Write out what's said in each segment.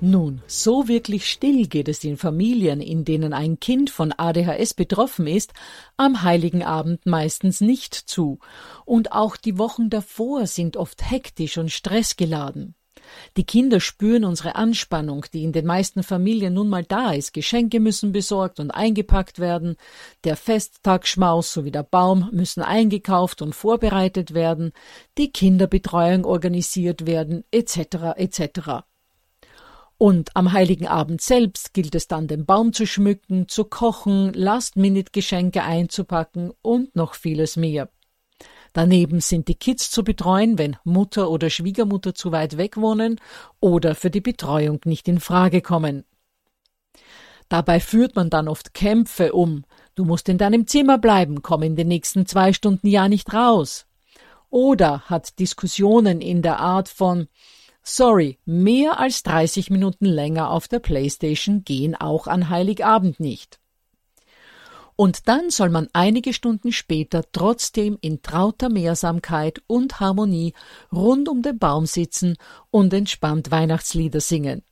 nun, so wirklich still geht es in Familien, in denen ein Kind von ADHS betroffen ist, am heiligen Abend meistens nicht zu, und auch die Wochen davor sind oft hektisch und stressgeladen. Die Kinder spüren unsere Anspannung, die in den meisten Familien nun mal da ist. Geschenke müssen besorgt und eingepackt werden, der Festtagsschmaus sowie der Baum müssen eingekauft und vorbereitet werden, die Kinderbetreuung organisiert werden, etc. etc. Und am heiligen Abend selbst gilt es dann, den Baum zu schmücken, zu kochen, Last-Minute-Geschenke einzupacken und noch vieles mehr. Daneben sind die Kids zu betreuen, wenn Mutter oder Schwiegermutter zu weit weg wohnen oder für die Betreuung nicht in Frage kommen. Dabei führt man dann oft Kämpfe um. Du musst in deinem Zimmer bleiben, komm in den nächsten zwei Stunden ja nicht raus. Oder hat Diskussionen in der Art von Sorry, mehr als 30 Minuten länger auf der Playstation gehen auch an Heiligabend nicht. Und dann soll man einige Stunden später trotzdem in trauter Mehrsamkeit und Harmonie rund um den Baum sitzen und entspannt Weihnachtslieder singen.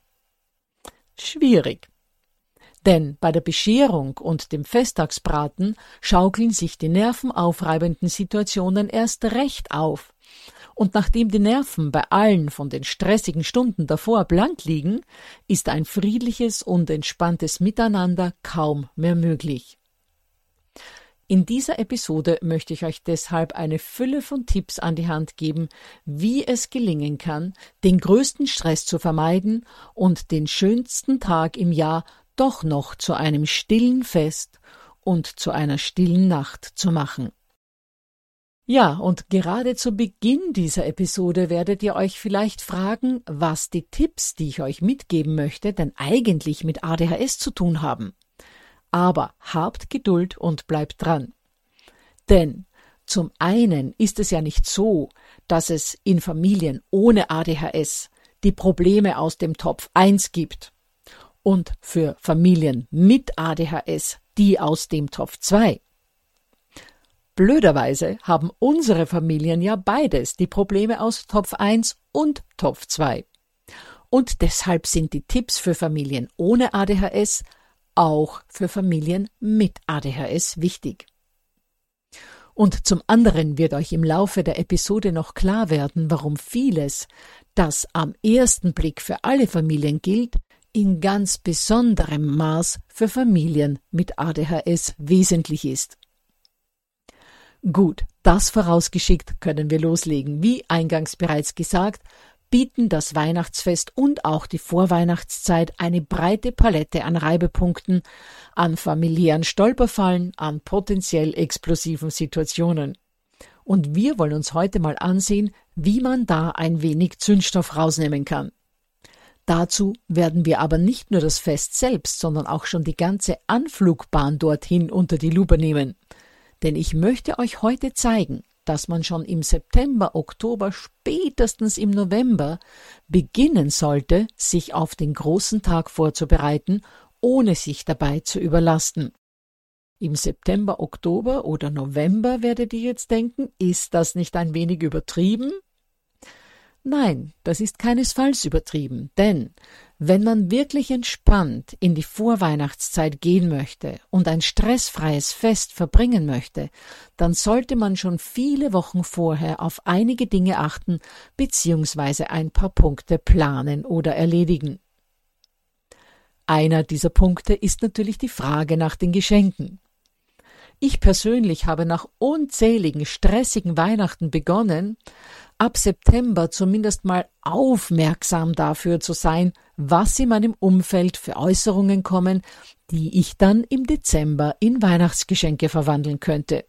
Schwierig. Denn bei der Bescherung und dem Festtagsbraten schaukeln sich die nervenaufreibenden Situationen erst recht auf und nachdem die Nerven bei allen von den stressigen Stunden davor blank liegen, ist ein friedliches und entspanntes Miteinander kaum mehr möglich. In dieser Episode möchte ich euch deshalb eine Fülle von Tipps an die Hand geben, wie es gelingen kann, den größten Stress zu vermeiden und den schönsten Tag im Jahr doch noch zu einem stillen Fest und zu einer stillen Nacht zu machen. Ja, und gerade zu Beginn dieser Episode werdet ihr euch vielleicht fragen, was die Tipps, die ich euch mitgeben möchte, denn eigentlich mit ADHS zu tun haben. Aber habt Geduld und bleibt dran. Denn zum einen ist es ja nicht so, dass es in Familien ohne ADHS die Probleme aus dem Topf 1 gibt und für Familien mit ADHS die aus dem Topf 2. Blöderweise haben unsere Familien ja beides, die Probleme aus Topf 1 und Topf 2. Und deshalb sind die Tipps für Familien ohne ADHS auch für Familien mit ADHS wichtig. Und zum anderen wird euch im Laufe der Episode noch klar werden, warum vieles, das am ersten Blick für alle Familien gilt, in ganz besonderem Maß für Familien mit ADHS wesentlich ist. Gut, das vorausgeschickt können wir loslegen. Wie eingangs bereits gesagt, bieten das Weihnachtsfest und auch die Vorweihnachtszeit eine breite Palette an Reibepunkten, an familiären Stolperfallen, an potenziell explosiven Situationen. Und wir wollen uns heute mal ansehen, wie man da ein wenig Zündstoff rausnehmen kann. Dazu werden wir aber nicht nur das Fest selbst, sondern auch schon die ganze Anflugbahn dorthin unter die Lupe nehmen. Denn ich möchte euch heute zeigen, dass man schon im September, Oktober, spätestens im November beginnen sollte, sich auf den großen Tag vorzubereiten, ohne sich dabei zu überlasten. Im September, Oktober oder November werdet ihr jetzt denken, ist das nicht ein wenig übertrieben? Nein, das ist keinesfalls übertrieben, denn wenn man wirklich entspannt in die Vorweihnachtszeit gehen möchte und ein stressfreies Fest verbringen möchte, dann sollte man schon viele Wochen vorher auf einige Dinge achten bzw. ein paar Punkte planen oder erledigen. Einer dieser Punkte ist natürlich die Frage nach den Geschenken. Ich persönlich habe nach unzähligen stressigen Weihnachten begonnen, ab September zumindest mal aufmerksam dafür zu sein, was in meinem Umfeld für Äußerungen kommen, die ich dann im Dezember in Weihnachtsgeschenke verwandeln könnte.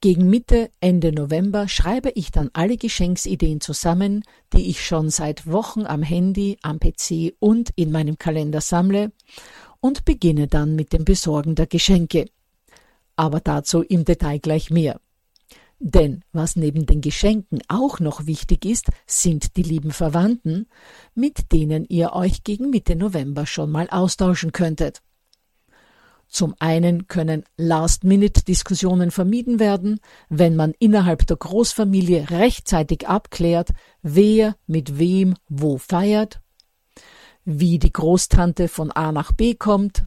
Gegen Mitte, Ende November schreibe ich dann alle Geschenksideen zusammen, die ich schon seit Wochen am Handy, am PC und in meinem Kalender sammle und beginne dann mit dem Besorgen der Geschenke aber dazu im Detail gleich mehr. Denn was neben den Geschenken auch noch wichtig ist, sind die lieben Verwandten, mit denen ihr euch gegen Mitte November schon mal austauschen könntet. Zum einen können Last-Minute-Diskussionen vermieden werden, wenn man innerhalb der Großfamilie rechtzeitig abklärt, wer mit wem wo feiert, wie die Großtante von A nach B kommt,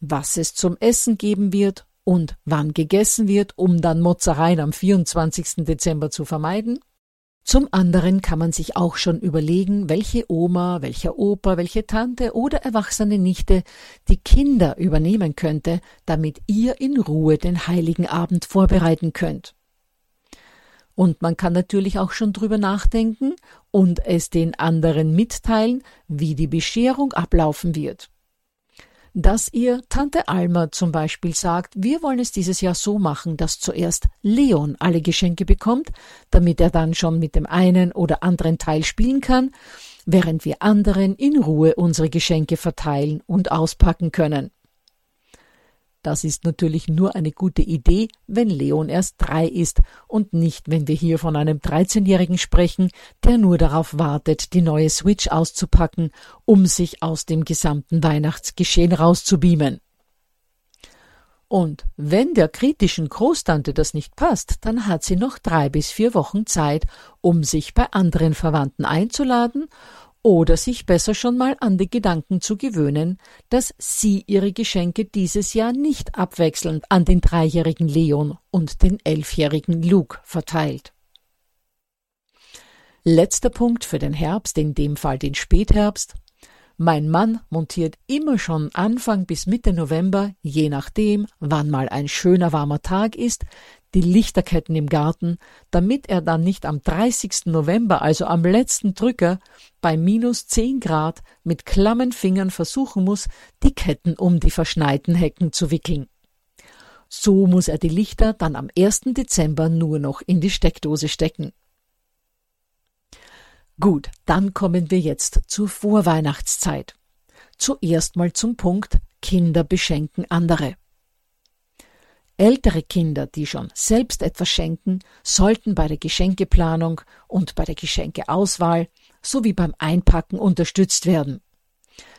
was es zum Essen geben wird und wann gegessen wird, um dann Motzereien am 24. Dezember zu vermeiden. Zum anderen kann man sich auch schon überlegen, welche Oma, welcher Opa, welche Tante oder erwachsene Nichte die Kinder übernehmen könnte, damit ihr in Ruhe den heiligen Abend vorbereiten könnt. Und man kann natürlich auch schon drüber nachdenken und es den anderen mitteilen, wie die Bescherung ablaufen wird dass ihr Tante Alma zum Beispiel sagt, wir wollen es dieses Jahr so machen, dass zuerst Leon alle Geschenke bekommt, damit er dann schon mit dem einen oder anderen Teil spielen kann, während wir anderen in Ruhe unsere Geschenke verteilen und auspacken können. Das ist natürlich nur eine gute Idee, wenn Leon erst drei ist und nicht, wenn wir hier von einem 13-Jährigen sprechen, der nur darauf wartet, die neue Switch auszupacken, um sich aus dem gesamten Weihnachtsgeschehen rauszubeamen. Und wenn der kritischen Großtante das nicht passt, dann hat sie noch drei bis vier Wochen Zeit, um sich bei anderen Verwandten einzuladen oder sich besser schon mal an die Gedanken zu gewöhnen, dass sie ihre Geschenke dieses Jahr nicht abwechselnd an den dreijährigen Leon und den elfjährigen Luke verteilt. Letzter Punkt für den Herbst, in dem Fall den Spätherbst. Mein Mann montiert immer schon Anfang bis Mitte November, je nachdem, wann mal ein schöner warmer Tag ist, die Lichterketten im Garten, damit er dann nicht am 30. November, also am letzten Drücker, bei minus 10 Grad mit klammen Fingern versuchen muss, die Ketten um die verschneiten Hecken zu wickeln. So muss er die Lichter dann am 1. Dezember nur noch in die Steckdose stecken. Gut, dann kommen wir jetzt zur Vorweihnachtszeit. Zuerst mal zum Punkt Kinder beschenken andere. Ältere Kinder, die schon selbst etwas schenken, sollten bei der Geschenkeplanung und bei der Geschenkeauswahl sowie beim Einpacken unterstützt werden.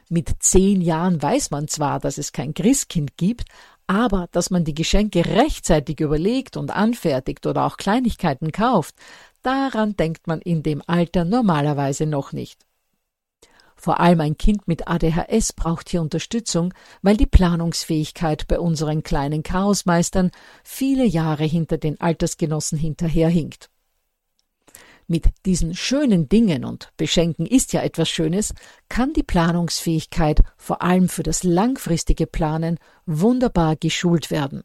Mit zehn Jahren weiß man zwar, dass es kein Christkind gibt, aber dass man die Geschenke rechtzeitig überlegt und anfertigt oder auch Kleinigkeiten kauft, daran denkt man in dem Alter normalerweise noch nicht. Vor allem ein Kind mit ADHS braucht hier Unterstützung, weil die Planungsfähigkeit bei unseren kleinen Chaosmeistern viele Jahre hinter den Altersgenossen hinterherhinkt. Mit diesen schönen Dingen und Beschenken ist ja etwas Schönes, kann die Planungsfähigkeit vor allem für das langfristige Planen wunderbar geschult werden.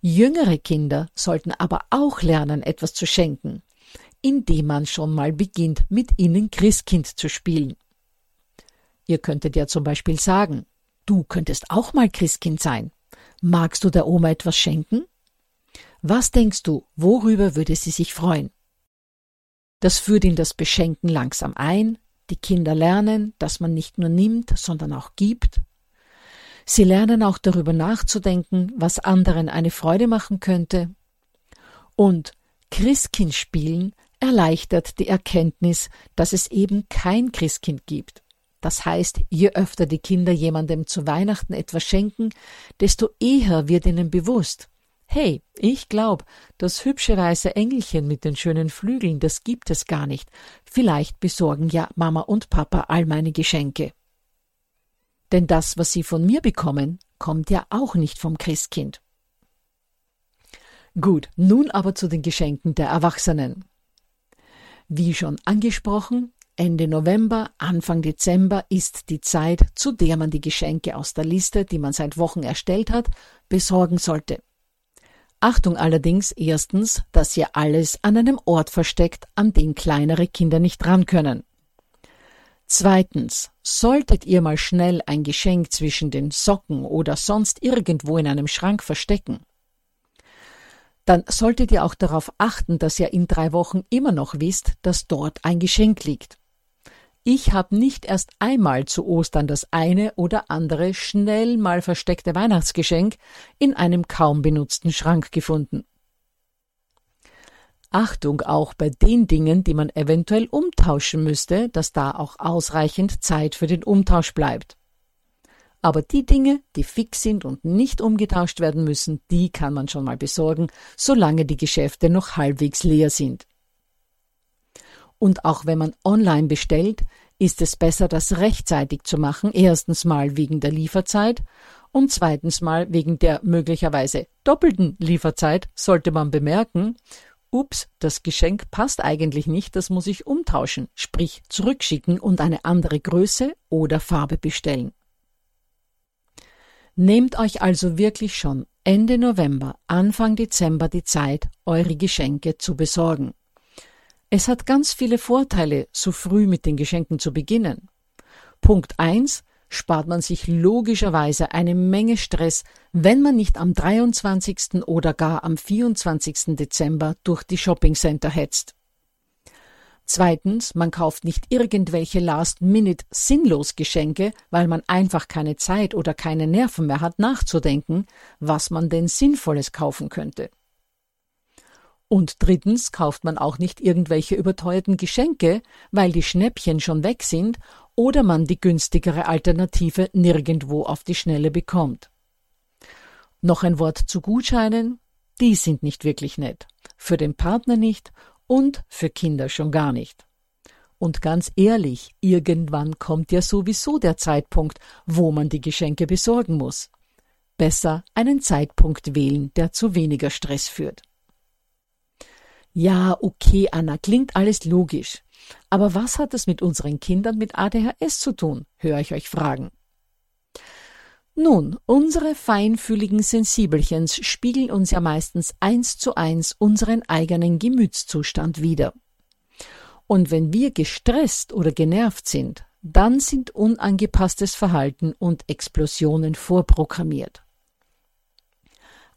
Jüngere Kinder sollten aber auch lernen, etwas zu schenken, indem man schon mal beginnt, mit ihnen Christkind zu spielen. Ihr könntet ja zum Beispiel sagen, du könntest auch mal Christkind sein. Magst du der Oma etwas schenken? Was denkst du, worüber würde sie sich freuen? Das führt in das Beschenken langsam ein, die Kinder lernen, dass man nicht nur nimmt, sondern auch gibt. Sie lernen auch darüber nachzudenken, was anderen eine Freude machen könnte. Und Christkind spielen erleichtert die Erkenntnis, dass es eben kein Christkind gibt. Das heißt, je öfter die Kinder jemandem zu Weihnachten etwas schenken, desto eher wird ihnen bewusst, hey, ich glaube, das hübsche weiße Engelchen mit den schönen Flügeln, das gibt es gar nicht. Vielleicht besorgen ja Mama und Papa all meine Geschenke. Denn das, was sie von mir bekommen, kommt ja auch nicht vom Christkind. Gut, nun aber zu den Geschenken der Erwachsenen. Wie schon angesprochen, Ende November, Anfang Dezember ist die Zeit, zu der man die Geschenke aus der Liste, die man seit Wochen erstellt hat, besorgen sollte. Achtung allerdings erstens, dass ihr alles an einem Ort versteckt, an den kleinere Kinder nicht ran können. Zweitens, solltet ihr mal schnell ein Geschenk zwischen den Socken oder sonst irgendwo in einem Schrank verstecken, dann solltet ihr auch darauf achten, dass ihr in drei Wochen immer noch wisst, dass dort ein Geschenk liegt. Ich habe nicht erst einmal zu Ostern das eine oder andere schnell mal versteckte Weihnachtsgeschenk in einem kaum benutzten Schrank gefunden. Achtung auch bei den Dingen, die man eventuell umtauschen müsste, dass da auch ausreichend Zeit für den Umtausch bleibt. Aber die Dinge, die fix sind und nicht umgetauscht werden müssen, die kann man schon mal besorgen, solange die Geschäfte noch halbwegs leer sind. Und auch wenn man online bestellt, ist es besser, das rechtzeitig zu machen, erstens mal wegen der Lieferzeit und zweitens mal wegen der möglicherweise doppelten Lieferzeit sollte man bemerken, ups, das Geschenk passt eigentlich nicht, das muss ich umtauschen, sprich zurückschicken und eine andere Größe oder Farbe bestellen. Nehmt euch also wirklich schon Ende November, Anfang Dezember die Zeit, eure Geschenke zu besorgen. Es hat ganz viele Vorteile, so früh mit den Geschenken zu beginnen. Punkt 1 spart man sich logischerweise eine Menge Stress, wenn man nicht am 23. oder gar am 24. Dezember durch die Shoppingcenter hetzt. Zweitens, man kauft nicht irgendwelche Last-Minute-Sinnlos-Geschenke, weil man einfach keine Zeit oder keine Nerven mehr hat, nachzudenken, was man denn Sinnvolles kaufen könnte. Und drittens kauft man auch nicht irgendwelche überteuerten Geschenke, weil die Schnäppchen schon weg sind oder man die günstigere Alternative nirgendwo auf die Schnelle bekommt. Noch ein Wort zu Gutscheinen. Die sind nicht wirklich nett. Für den Partner nicht und für Kinder schon gar nicht. Und ganz ehrlich, irgendwann kommt ja sowieso der Zeitpunkt, wo man die Geschenke besorgen muss. Besser einen Zeitpunkt wählen, der zu weniger Stress führt. Ja, okay, Anna, klingt alles logisch. Aber was hat es mit unseren Kindern mit ADHS zu tun, höre ich euch fragen. Nun, unsere feinfühligen Sensibelchens spiegeln uns ja meistens eins zu eins unseren eigenen Gemütszustand wider. Und wenn wir gestresst oder genervt sind, dann sind unangepasstes Verhalten und Explosionen vorprogrammiert.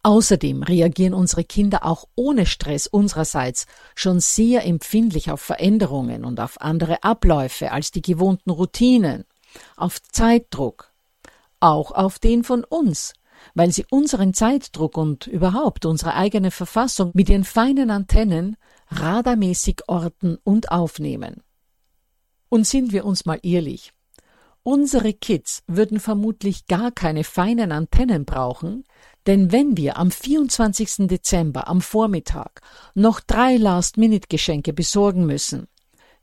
Außerdem reagieren unsere Kinder auch ohne Stress unsererseits schon sehr empfindlich auf Veränderungen und auf andere Abläufe als die gewohnten Routinen, auf Zeitdruck, auch auf den von uns, weil sie unseren Zeitdruck und überhaupt unsere eigene Verfassung mit ihren feinen Antennen radarmäßig orten und aufnehmen. Und sind wir uns mal ehrlich, unsere Kids würden vermutlich gar keine feinen Antennen brauchen, denn wenn wir am 24. Dezember am Vormittag noch drei Last-Minute-Geschenke besorgen müssen,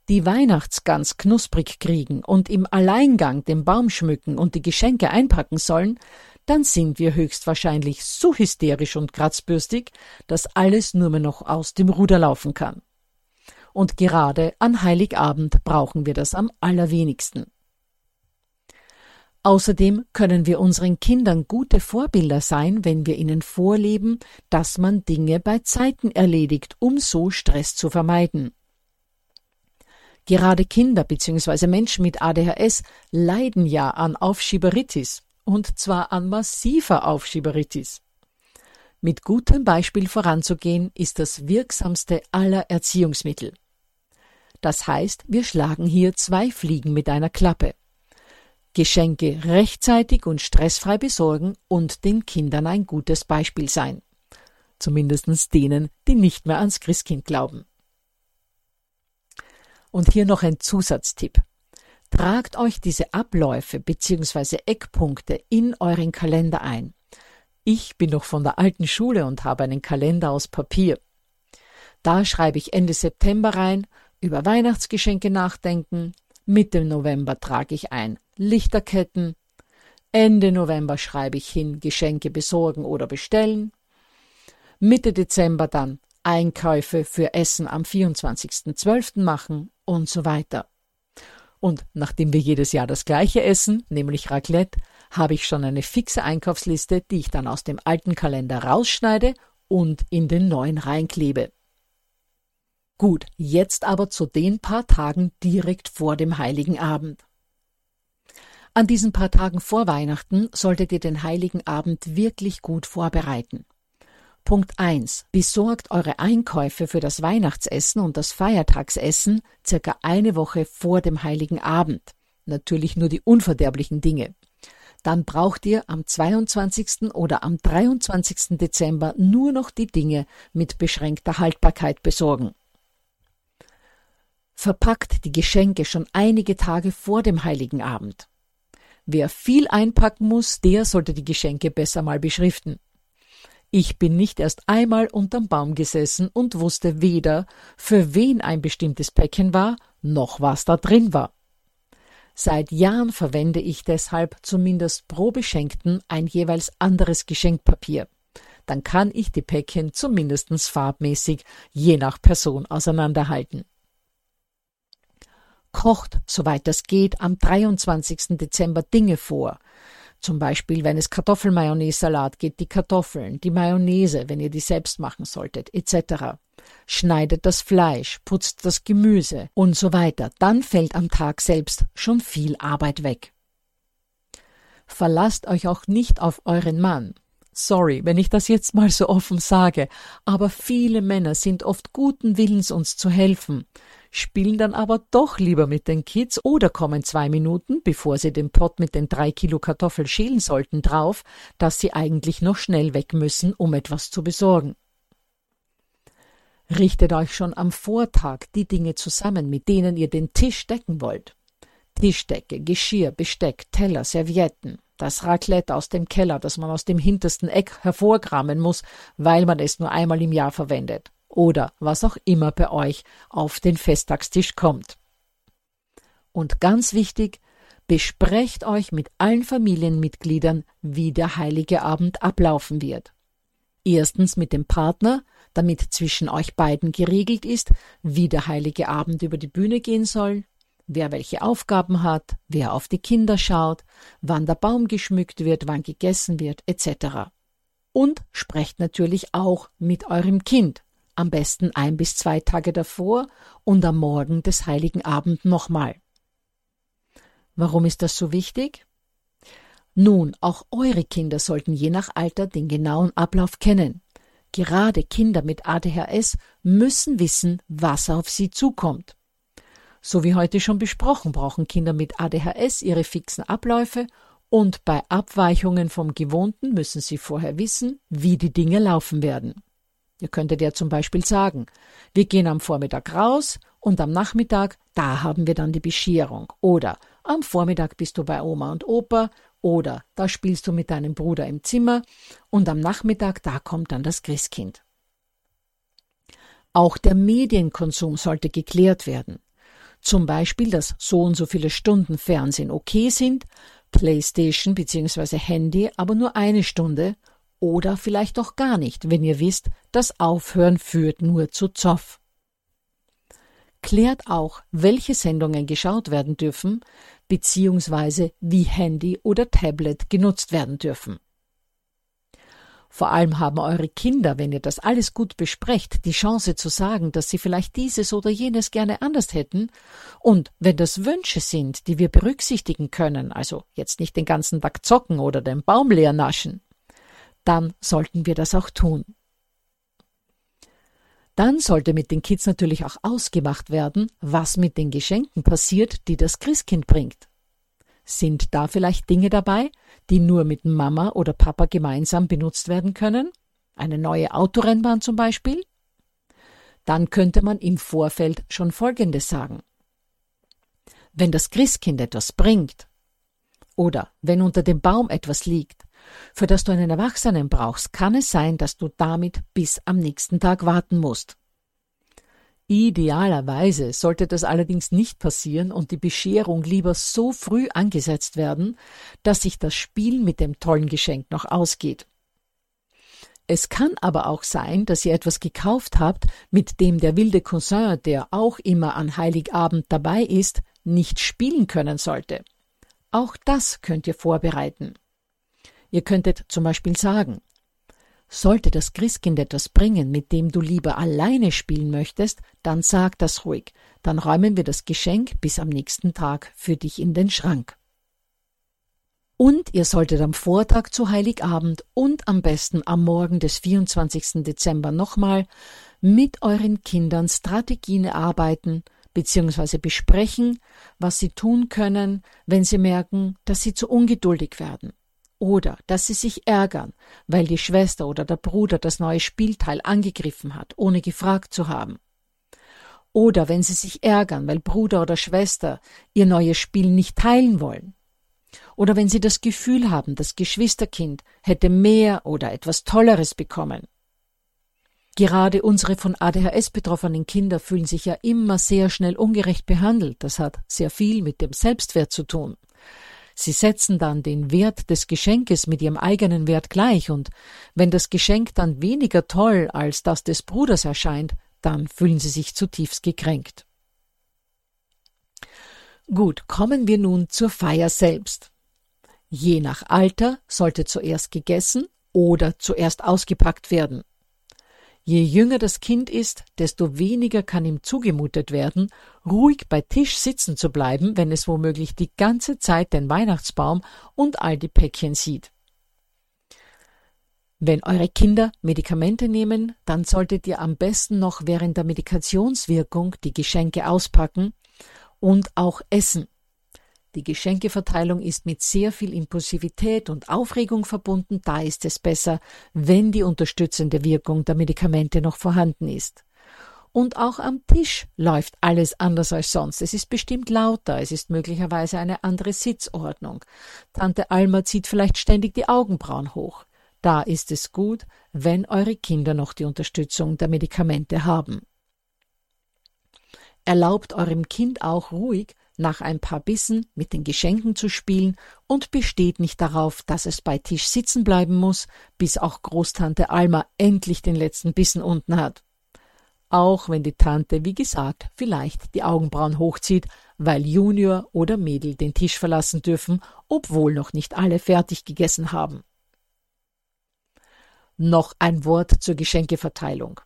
die Weihnachtsgans knusprig kriegen und im Alleingang den Baum schmücken und die Geschenke einpacken sollen, dann sind wir höchstwahrscheinlich so hysterisch und kratzbürstig, dass alles nur mehr noch aus dem Ruder laufen kann. Und gerade an Heiligabend brauchen wir das am allerwenigsten. Außerdem können wir unseren Kindern gute Vorbilder sein, wenn wir ihnen vorleben, dass man Dinge bei Zeiten erledigt, um so Stress zu vermeiden. Gerade Kinder bzw. Menschen mit ADHS leiden ja an Aufschieberitis und zwar an massiver Aufschieberitis. Mit gutem Beispiel voranzugehen ist das wirksamste aller Erziehungsmittel. Das heißt, wir schlagen hier zwei Fliegen mit einer Klappe. Geschenke rechtzeitig und stressfrei besorgen und den Kindern ein gutes Beispiel sein. Zumindest denen, die nicht mehr ans Christkind glauben. Und hier noch ein Zusatztipp. Tragt euch diese Abläufe bzw. Eckpunkte in euren Kalender ein. Ich bin noch von der alten Schule und habe einen Kalender aus Papier. Da schreibe ich Ende September rein, über Weihnachtsgeschenke nachdenken, Mitte November trage ich ein Lichterketten, Ende November schreibe ich hin Geschenke besorgen oder bestellen, Mitte Dezember dann Einkäufe für Essen am 24.12. machen und so weiter. Und nachdem wir jedes Jahr das gleiche essen, nämlich Raclette, habe ich schon eine fixe Einkaufsliste, die ich dann aus dem alten Kalender rausschneide und in den neuen reinklebe. Gut, jetzt aber zu den paar Tagen direkt vor dem heiligen Abend. An diesen paar Tagen vor Weihnachten solltet ihr den heiligen Abend wirklich gut vorbereiten. Punkt 1. Besorgt eure Einkäufe für das Weihnachtsessen und das Feiertagsessen circa eine Woche vor dem Heiligen Abend. Natürlich nur die unverderblichen Dinge. Dann braucht ihr am 22. oder am 23. Dezember nur noch die Dinge mit beschränkter Haltbarkeit besorgen. Verpackt die Geschenke schon einige Tage vor dem Heiligen Abend. Wer viel einpacken muss, der sollte die Geschenke besser mal beschriften. Ich bin nicht erst einmal unterm Baum gesessen und wusste weder, für wen ein bestimmtes Päckchen war, noch was da drin war. Seit Jahren verwende ich deshalb zumindest pro Beschenkten ein jeweils anderes Geschenkpapier. Dann kann ich die Päckchen zumindest farbmäßig je nach Person auseinanderhalten. Kocht, soweit das geht, am 23. Dezember Dinge vor, zum Beispiel, wenn es Kartoffelmayonnaise-Salat gibt, die Kartoffeln, die Mayonnaise, wenn ihr die selbst machen solltet, etc. Schneidet das Fleisch, putzt das Gemüse und so weiter. Dann fällt am Tag selbst schon viel Arbeit weg. Verlasst euch auch nicht auf euren Mann. Sorry, wenn ich das jetzt mal so offen sage, aber viele Männer sind oft guten Willens, uns zu helfen spielen dann aber doch lieber mit den Kids oder kommen zwei Minuten, bevor sie den Pott mit den drei Kilo Kartoffeln schälen sollten, drauf, dass sie eigentlich noch schnell weg müssen, um etwas zu besorgen. Richtet euch schon am Vortag die Dinge zusammen, mit denen ihr den Tisch decken wollt. Tischdecke, Geschirr, Besteck, Teller, Servietten, das Raclette aus dem Keller, das man aus dem hintersten Eck hervorkramen muss, weil man es nur einmal im Jahr verwendet oder was auch immer bei euch auf den Festtagstisch kommt. Und ganz wichtig, besprecht euch mit allen Familienmitgliedern, wie der heilige Abend ablaufen wird. Erstens mit dem Partner, damit zwischen euch beiden geregelt ist, wie der heilige Abend über die Bühne gehen soll, wer welche Aufgaben hat, wer auf die Kinder schaut, wann der Baum geschmückt wird, wann gegessen wird, etc. Und sprecht natürlich auch mit eurem Kind am besten ein bis zwei Tage davor und am Morgen des heiligen Abend nochmal. Warum ist das so wichtig? Nun, auch eure Kinder sollten je nach Alter den genauen Ablauf kennen. Gerade Kinder mit ADHS müssen wissen, was auf sie zukommt. So wie heute schon besprochen, brauchen Kinder mit ADHS ihre fixen Abläufe und bei Abweichungen vom Gewohnten müssen sie vorher wissen, wie die Dinge laufen werden. Ihr könntet ja zum Beispiel sagen, wir gehen am Vormittag raus und am Nachmittag, da haben wir dann die Bescherung. Oder am Vormittag bist du bei Oma und Opa oder da spielst du mit deinem Bruder im Zimmer und am Nachmittag, da kommt dann das Christkind. Auch der Medienkonsum sollte geklärt werden. Zum Beispiel, dass so und so viele Stunden Fernsehen okay sind, Playstation bzw. Handy aber nur eine Stunde oder vielleicht auch gar nicht, wenn ihr wisst, das Aufhören führt nur zu Zoff. Klärt auch, welche Sendungen geschaut werden dürfen, beziehungsweise wie Handy oder Tablet genutzt werden dürfen. Vor allem haben eure Kinder, wenn ihr das alles gut besprecht, die Chance zu sagen, dass sie vielleicht dieses oder jenes gerne anders hätten. Und wenn das Wünsche sind, die wir berücksichtigen können, also jetzt nicht den ganzen Tag zocken oder den Baum leer naschen, dann sollten wir das auch tun. Dann sollte mit den Kids natürlich auch ausgemacht werden, was mit den Geschenken passiert, die das Christkind bringt. Sind da vielleicht Dinge dabei, die nur mit Mama oder Papa gemeinsam benutzt werden können? Eine neue Autorennbahn zum Beispiel? Dann könnte man im Vorfeld schon Folgendes sagen. Wenn das Christkind etwas bringt, oder wenn unter dem Baum etwas liegt, für das du einen Erwachsenen brauchst, kann es sein, dass du damit bis am nächsten Tag warten musst. Idealerweise sollte das allerdings nicht passieren und die Bescherung lieber so früh angesetzt werden, dass sich das Spiel mit dem tollen Geschenk noch ausgeht. Es kann aber auch sein, dass ihr etwas gekauft habt, mit dem der wilde Cousin, der auch immer an Heiligabend dabei ist, nicht spielen können sollte. Auch das könnt ihr vorbereiten. Ihr könntet zum Beispiel sagen, sollte das Christkind etwas bringen, mit dem du lieber alleine spielen möchtest, dann sag das ruhig, dann räumen wir das Geschenk bis am nächsten Tag für dich in den Schrank. Und ihr solltet am Vortag zu Heiligabend und am besten am Morgen des 24. Dezember nochmal mit euren Kindern Strategien erarbeiten bzw. besprechen, was sie tun können, wenn sie merken, dass sie zu ungeduldig werden oder dass sie sich ärgern, weil die Schwester oder der Bruder das neue Spielteil angegriffen hat, ohne gefragt zu haben. Oder wenn sie sich ärgern, weil Bruder oder Schwester ihr neues Spiel nicht teilen wollen. Oder wenn sie das Gefühl haben, das Geschwisterkind hätte mehr oder etwas Tolleres bekommen. Gerade unsere von ADHS betroffenen Kinder fühlen sich ja immer sehr schnell ungerecht behandelt. Das hat sehr viel mit dem Selbstwert zu tun. Sie setzen dann den Wert des Geschenkes mit ihrem eigenen Wert gleich, und wenn das Geschenk dann weniger toll als das des Bruders erscheint, dann fühlen sie sich zutiefst gekränkt. Gut, kommen wir nun zur Feier selbst. Je nach Alter sollte zuerst gegessen oder zuerst ausgepackt werden. Je jünger das Kind ist, desto weniger kann ihm zugemutet werden, ruhig bei Tisch sitzen zu bleiben, wenn es womöglich die ganze Zeit den Weihnachtsbaum und all die Päckchen sieht. Wenn eure Kinder Medikamente nehmen, dann solltet ihr am besten noch während der Medikationswirkung die Geschenke auspacken und auch essen. Die Geschenkeverteilung ist mit sehr viel Impulsivität und Aufregung verbunden, da ist es besser, wenn die unterstützende Wirkung der Medikamente noch vorhanden ist. Und auch am Tisch läuft alles anders als sonst. Es ist bestimmt lauter, es ist möglicherweise eine andere Sitzordnung. Tante Alma zieht vielleicht ständig die Augenbrauen hoch. Da ist es gut, wenn eure Kinder noch die Unterstützung der Medikamente haben. Erlaubt eurem Kind auch ruhig nach ein paar Bissen mit den Geschenken zu spielen und besteht nicht darauf, dass es bei Tisch sitzen bleiben muss, bis auch Großtante Alma endlich den letzten Bissen unten hat. Auch wenn die Tante, wie gesagt, vielleicht die Augenbrauen hochzieht, weil Junior oder Mädel den Tisch verlassen dürfen, obwohl noch nicht alle fertig gegessen haben. Noch ein Wort zur Geschenkeverteilung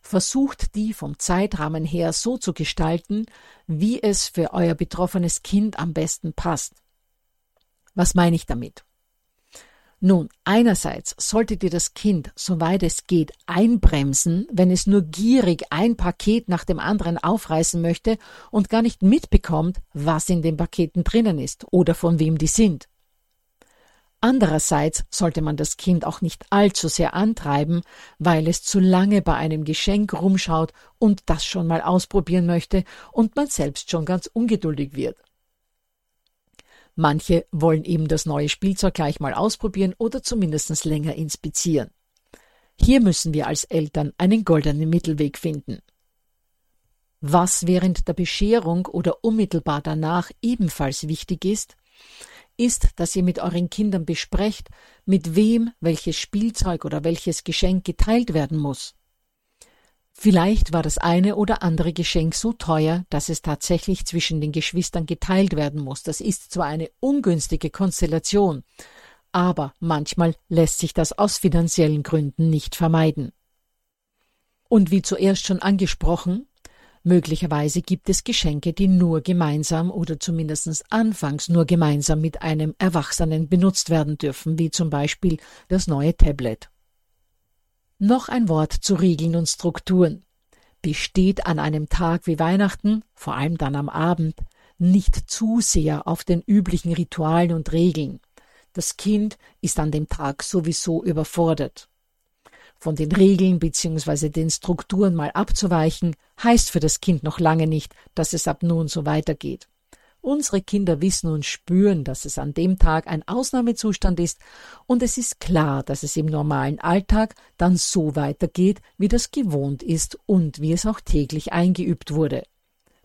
versucht die vom Zeitrahmen her so zu gestalten, wie es für euer betroffenes Kind am besten passt. Was meine ich damit? Nun, einerseits solltet ihr das Kind, soweit es geht, einbremsen, wenn es nur gierig ein Paket nach dem anderen aufreißen möchte und gar nicht mitbekommt, was in den Paketen drinnen ist oder von wem die sind. Andererseits sollte man das Kind auch nicht allzu sehr antreiben, weil es zu lange bei einem Geschenk rumschaut und das schon mal ausprobieren möchte und man selbst schon ganz ungeduldig wird. Manche wollen eben das neue Spielzeug gleich mal ausprobieren oder zumindest länger inspizieren. Hier müssen wir als Eltern einen goldenen Mittelweg finden. Was während der Bescherung oder unmittelbar danach ebenfalls wichtig ist, ist, dass ihr mit euren Kindern besprecht, mit wem welches Spielzeug oder welches Geschenk geteilt werden muss. Vielleicht war das eine oder andere Geschenk so teuer, dass es tatsächlich zwischen den Geschwistern geteilt werden muss. Das ist zwar eine ungünstige Konstellation, aber manchmal lässt sich das aus finanziellen Gründen nicht vermeiden. Und wie zuerst schon angesprochen, möglicherweise gibt es Geschenke, die nur gemeinsam oder zumindest anfangs nur gemeinsam mit einem Erwachsenen benutzt werden dürfen, wie zum Beispiel das neue Tablet. Noch ein Wort zu Regeln und Strukturen. Besteht an einem Tag wie Weihnachten, vor allem dann am Abend, nicht zu sehr auf den üblichen Ritualen und Regeln. Das Kind ist an dem Tag sowieso überfordert. Von den Regeln bzw. den Strukturen mal abzuweichen, heißt für das Kind noch lange nicht, dass es ab nun so weitergeht. Unsere Kinder wissen und spüren, dass es an dem Tag ein Ausnahmezustand ist, und es ist klar, dass es im normalen Alltag dann so weitergeht, wie das gewohnt ist und wie es auch täglich eingeübt wurde.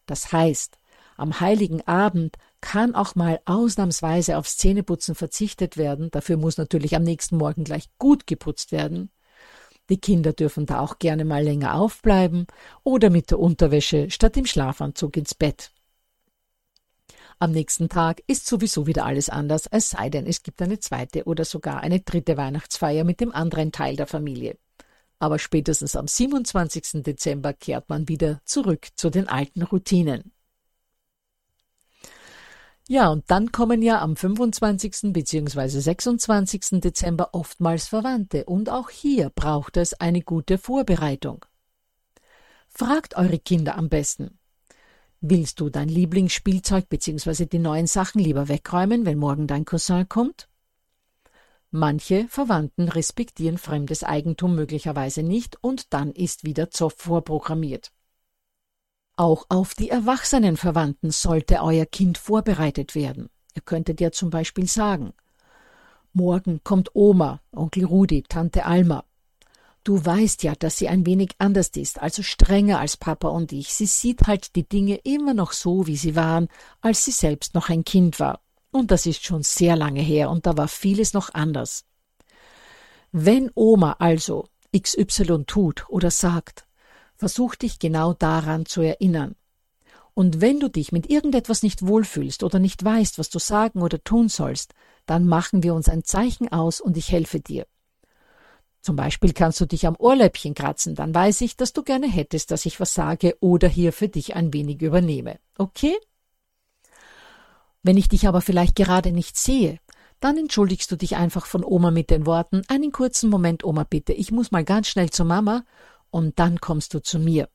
Das heißt, am heiligen Abend kann auch mal ausnahmsweise aufs Zähneputzen verzichtet werden, dafür muss natürlich am nächsten Morgen gleich gut geputzt werden. Die Kinder dürfen da auch gerne mal länger aufbleiben oder mit der Unterwäsche statt im Schlafanzug ins Bett. Am nächsten Tag ist sowieso wieder alles anders, es sei denn, es gibt eine zweite oder sogar eine dritte Weihnachtsfeier mit dem anderen Teil der Familie. Aber spätestens am 27. Dezember kehrt man wieder zurück zu den alten Routinen. Ja, und dann kommen ja am 25. bzw. 26. Dezember oftmals Verwandte und auch hier braucht es eine gute Vorbereitung. Fragt eure Kinder am besten. Willst du dein Lieblingsspielzeug bzw. die neuen Sachen lieber wegräumen, wenn morgen dein Cousin kommt? Manche Verwandten respektieren fremdes Eigentum möglicherweise nicht und dann ist wieder Zoff vorprogrammiert. Auch auf die erwachsenen Verwandten sollte euer Kind vorbereitet werden. Ihr könntet ja zum Beispiel sagen, Morgen kommt Oma, Onkel Rudi, Tante Alma. Du weißt ja, dass sie ein wenig anders ist, also strenger als Papa und ich. Sie sieht halt die Dinge immer noch so, wie sie waren, als sie selbst noch ein Kind war. Und das ist schon sehr lange her und da war vieles noch anders. Wenn Oma also XY tut oder sagt, Versuch dich genau daran zu erinnern. Und wenn du dich mit irgendetwas nicht wohlfühlst oder nicht weißt, was du sagen oder tun sollst, dann machen wir uns ein Zeichen aus und ich helfe dir. Zum Beispiel kannst du dich am Ohrläppchen kratzen, dann weiß ich, dass du gerne hättest, dass ich was sage oder hier für dich ein wenig übernehme. Okay? Wenn ich dich aber vielleicht gerade nicht sehe, dann entschuldigst du dich einfach von Oma mit den Worten, einen kurzen Moment, Oma, bitte, ich muss mal ganz schnell zur Mama und dann kommst du zu mir.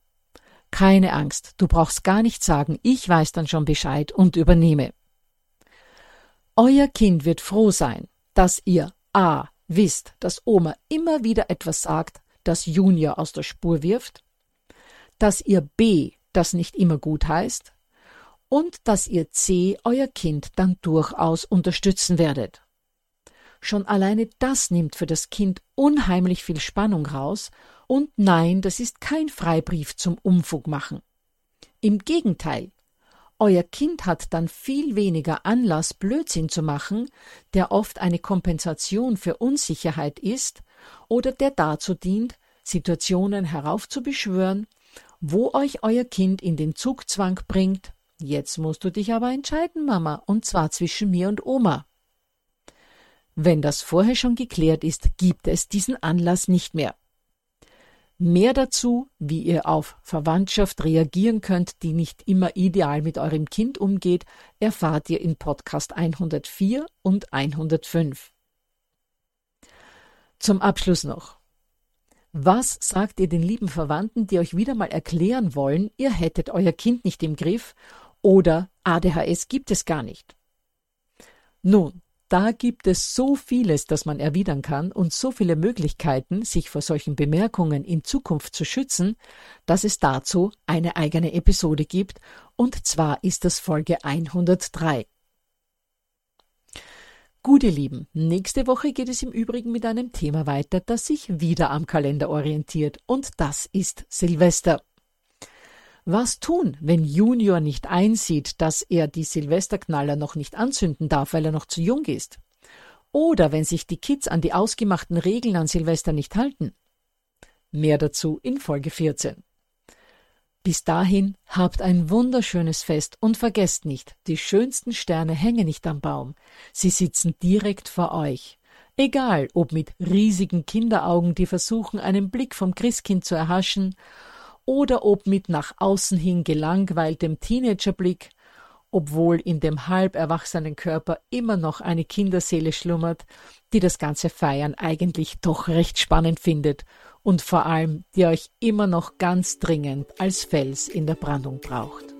Keine Angst, du brauchst gar nicht sagen, ich weiß dann schon Bescheid und übernehme. Euer Kind wird froh sein, dass ihr a. wisst, dass Oma immer wieder etwas sagt, das Junior aus der Spur wirft, dass ihr b. das nicht immer gut heißt und dass ihr c. euer Kind dann durchaus unterstützen werdet. Schon alleine das nimmt für das Kind unheimlich viel Spannung raus und nein, das ist kein Freibrief zum Umfug machen. Im Gegenteil, euer Kind hat dann viel weniger Anlass, Blödsinn zu machen, der oft eine Kompensation für Unsicherheit ist oder der dazu dient, Situationen heraufzubeschwören, wo euch euer Kind in den Zugzwang bringt, jetzt musst du dich aber entscheiden, Mama, und zwar zwischen mir und Oma. Wenn das vorher schon geklärt ist, gibt es diesen Anlass nicht mehr. Mehr dazu, wie ihr auf Verwandtschaft reagieren könnt, die nicht immer ideal mit eurem Kind umgeht, erfahrt ihr in Podcast 104 und 105. Zum Abschluss noch. Was sagt ihr den lieben Verwandten, die euch wieder mal erklären wollen, ihr hättet euer Kind nicht im Griff oder ADHS gibt es gar nicht? Nun, da gibt es so vieles, das man erwidern kann und so viele Möglichkeiten, sich vor solchen Bemerkungen in Zukunft zu schützen, dass es dazu eine eigene Episode gibt, und zwar ist das Folge 103. Gute Lieben, nächste Woche geht es im Übrigen mit einem Thema weiter, das sich wieder am Kalender orientiert, und das ist Silvester. Was tun, wenn Junior nicht einsieht, dass er die Silvesterknaller noch nicht anzünden darf, weil er noch zu jung ist? Oder wenn sich die Kids an die ausgemachten Regeln an Silvester nicht halten? Mehr dazu in Folge 14. Bis dahin habt ein wunderschönes Fest und vergesst nicht, die schönsten Sterne hängen nicht am Baum, sie sitzen direkt vor euch. Egal, ob mit riesigen Kinderaugen, die versuchen, einen Blick vom Christkind zu erhaschen, oder ob mit nach außen hin gelangweiltem Teenagerblick, obwohl in dem halb erwachsenen Körper immer noch eine Kinderseele schlummert, die das ganze Feiern eigentlich doch recht spannend findet und vor allem die euch immer noch ganz dringend als Fels in der Brandung braucht.